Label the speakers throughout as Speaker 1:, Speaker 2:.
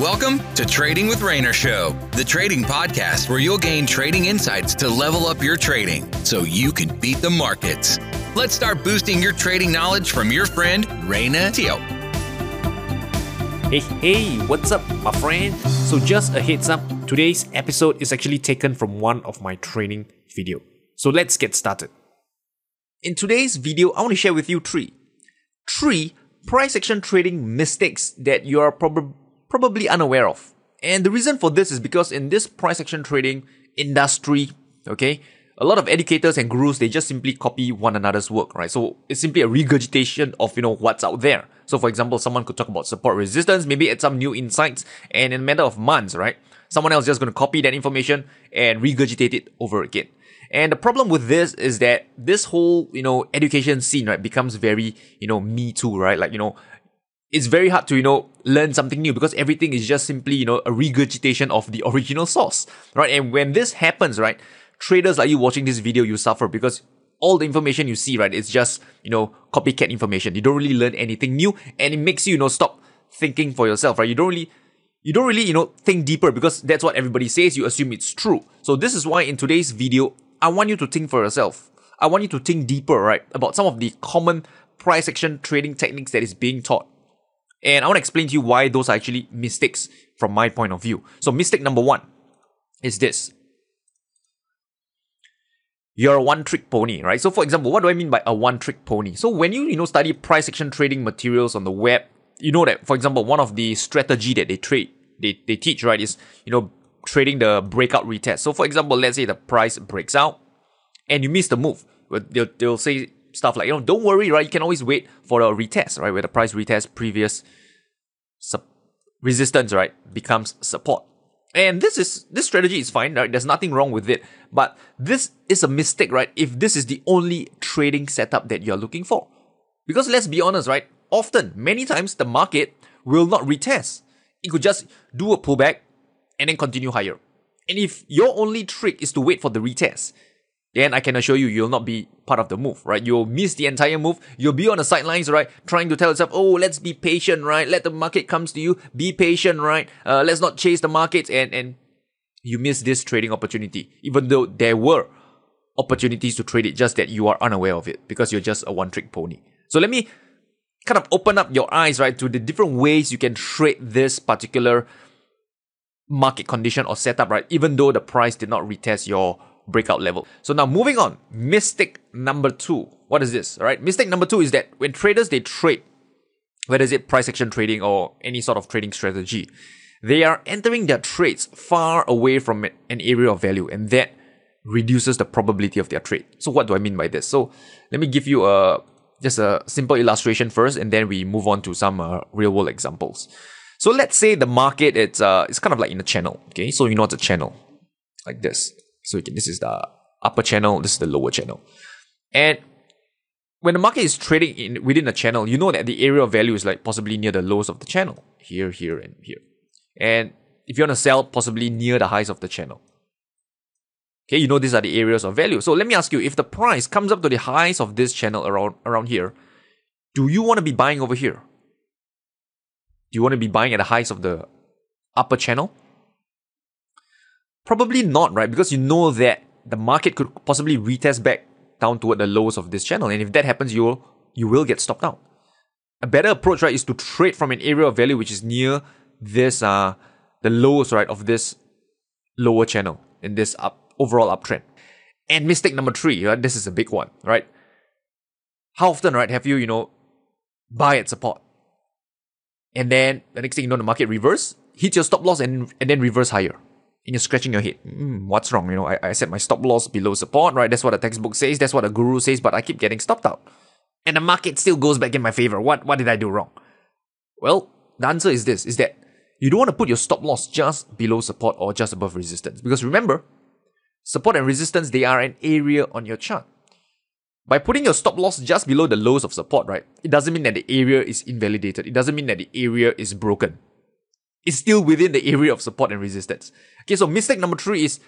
Speaker 1: Welcome to Trading with Rayner Show, the trading podcast where you'll gain trading insights to level up your trading so you can beat the markets. Let's start boosting your trading knowledge from your friend Rayner Teo.
Speaker 2: Hey, hey, what's up, my friend? So, just a heads up today's episode is actually taken from one of my training video. So, let's get started. In today's video, I want to share with you three. Three price action trading mistakes that you are prob- probably unaware of. And the reason for this is because in this price action trading industry, okay, a lot of educators and gurus they just simply copy one another's work, right? So it's simply a regurgitation of you know what's out there. So for example, someone could talk about support resistance, maybe add some new insights, and in a matter of months, right, someone else just going to copy that information and regurgitate it over again. And the problem with this is that this whole, you know, education scene, right, becomes very, you know, me too, right? Like, you know, it's very hard to, you know, learn something new because everything is just simply, you know, a regurgitation of the original source, right? And when this happens, right, traders like you watching this video, you suffer because all the information you see, right, it's just, you know, copycat information. You don't really learn anything new and it makes you, you know, stop thinking for yourself, right? You don't really, you don't really, you know, think deeper because that's what everybody says. You assume it's true. So this is why in today's video, I want you to think for yourself. I want you to think deeper, right, about some of the common price action trading techniques that is being taught. And I want to explain to you why those are actually mistakes from my point of view. So, mistake number one is this you're a one trick pony, right? So, for example, what do I mean by a one trick pony? So, when you, you know, study price action trading materials on the web, you know that, for example, one of the strategy that they trade, they, they teach, right, is, you know, trading the breakout retest. So, for example, let's say the price breaks out and you miss the move. They'll, they'll say stuff like, you know, don't worry, right? You can always wait for a retest, right? Where the price retest previous resistance, right, becomes support. And this is this strategy is fine, right? There's nothing wrong with it. But this is a mistake, right? If this is the only trading setup that you're looking for. Because let's be honest, right? Often, many times the market will not retest. It could just do a pullback and then continue higher. And if your only trick is to wait for the retest, then I can assure you, you'll not be part of the move, right? You'll miss the entire move. You'll be on the sidelines, right? Trying to tell yourself, oh, let's be patient, right? Let the market comes to you. Be patient, right? Uh, let's not chase the markets and, and you miss this trading opportunity, even though there were opportunities to trade it, just that you are unaware of it because you're just a one trick pony. So let me kind of open up your eyes, right, to the different ways you can trade this particular market condition or setup, right? Even though the price did not retest your breakout level. So now moving on, mistake number two. What is this? All right, mistake number two is that when traders they trade, whether it's price action trading or any sort of trading strategy, they are entering their trades far away from an area of value, and that reduces the probability of their trade. So what do I mean by this? So let me give you a just a simple illustration first, and then we move on to some uh, real world examples. So let's say the market it's uh it's kind of like in a channel. Okay, so you know it's a channel like this. So this is the upper channel, this is the lower channel. And when the market is trading in within a channel, you know that the area of value is like possibly near the lows of the channel. Here, here, and here. And if you want to sell, possibly near the highs of the channel. Okay, you know these are the areas of value. So let me ask you, if the price comes up to the highs of this channel around around here, do you want to be buying over here? Do you want to be buying at the highs of the upper channel? Probably not, right? Because you know that the market could possibly retest back down toward the lows of this channel. And if that happens, you will, you will get stopped out. A better approach, right, is to trade from an area of value which is near this, uh, the lows, right, of this lower channel in this up, overall uptrend. And mistake number three, right, this is a big one, right? How often, right, have you, you know, buy at support? And then the next thing you know, the market reverse, hit your stop loss and, and then reverse higher and you're scratching your head. Mm, what's wrong? You know, I, I set my stop loss below support, right? That's what the textbook says. That's what the guru says, but I keep getting stopped out. And the market still goes back in my favor. What, what did I do wrong? Well, the answer is this, is that you don't want to put your stop loss just below support or just above resistance. Because remember, support and resistance, they are an area on your chart. By putting your stop loss just below the lows of support, right, it doesn't mean that the area is invalidated. It doesn't mean that the area is broken is still within the area of support and resistance. Okay, so mistake number three is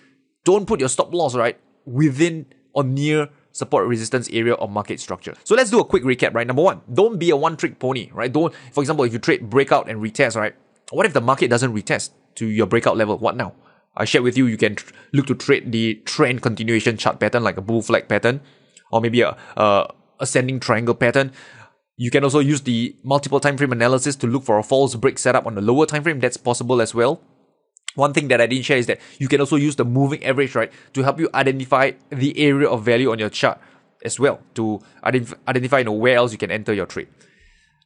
Speaker 2: don't put your stop loss, right, within or near support resistance area or market structure. So let's do a quick recap, right? Number one, don't be a one trick pony, right? Don't, for example, if you trade breakout and retest, right? What if the market doesn't retest to your breakout level? What now? I shared with you, you can tr- look to trade the trend continuation chart pattern like a bull flag pattern or maybe a, a ascending triangle pattern. You can also use the multiple time frame analysis to look for a false break setup on the lower time frame. That's possible as well. One thing that I didn't share is that you can also use the moving average, right, to help you identify the area of value on your chart as well to identify, identify you know, where else you can enter your trade.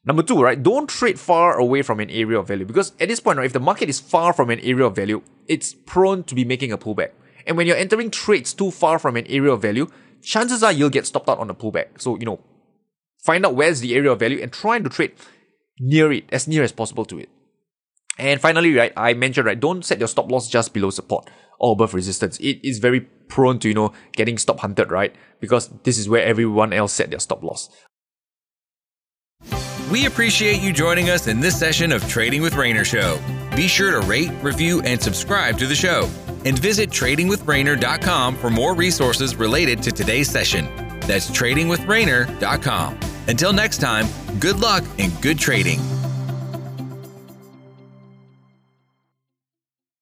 Speaker 2: Number two, right, don't trade far away from an area of value because at this point, right, if the market is far from an area of value, it's prone to be making a pullback. And when you're entering trades too far from an area of value, chances are you'll get stopped out on a pullback. So, you know, find out where's the area of value and trying to trade near it, as near as possible to it. And finally, right, I mentioned, right, don't set your stop loss just below support or above resistance. It is very prone to, you know, getting stop hunted, right? Because this is where everyone else set their stop loss.
Speaker 1: We appreciate you joining us in this session of Trading with Rayner Show. Be sure to rate, review, and subscribe to the show. And visit tradingwithrayner.com for more resources related to today's session. That's tradingwithrayner.com. Until next time, good luck and good trading.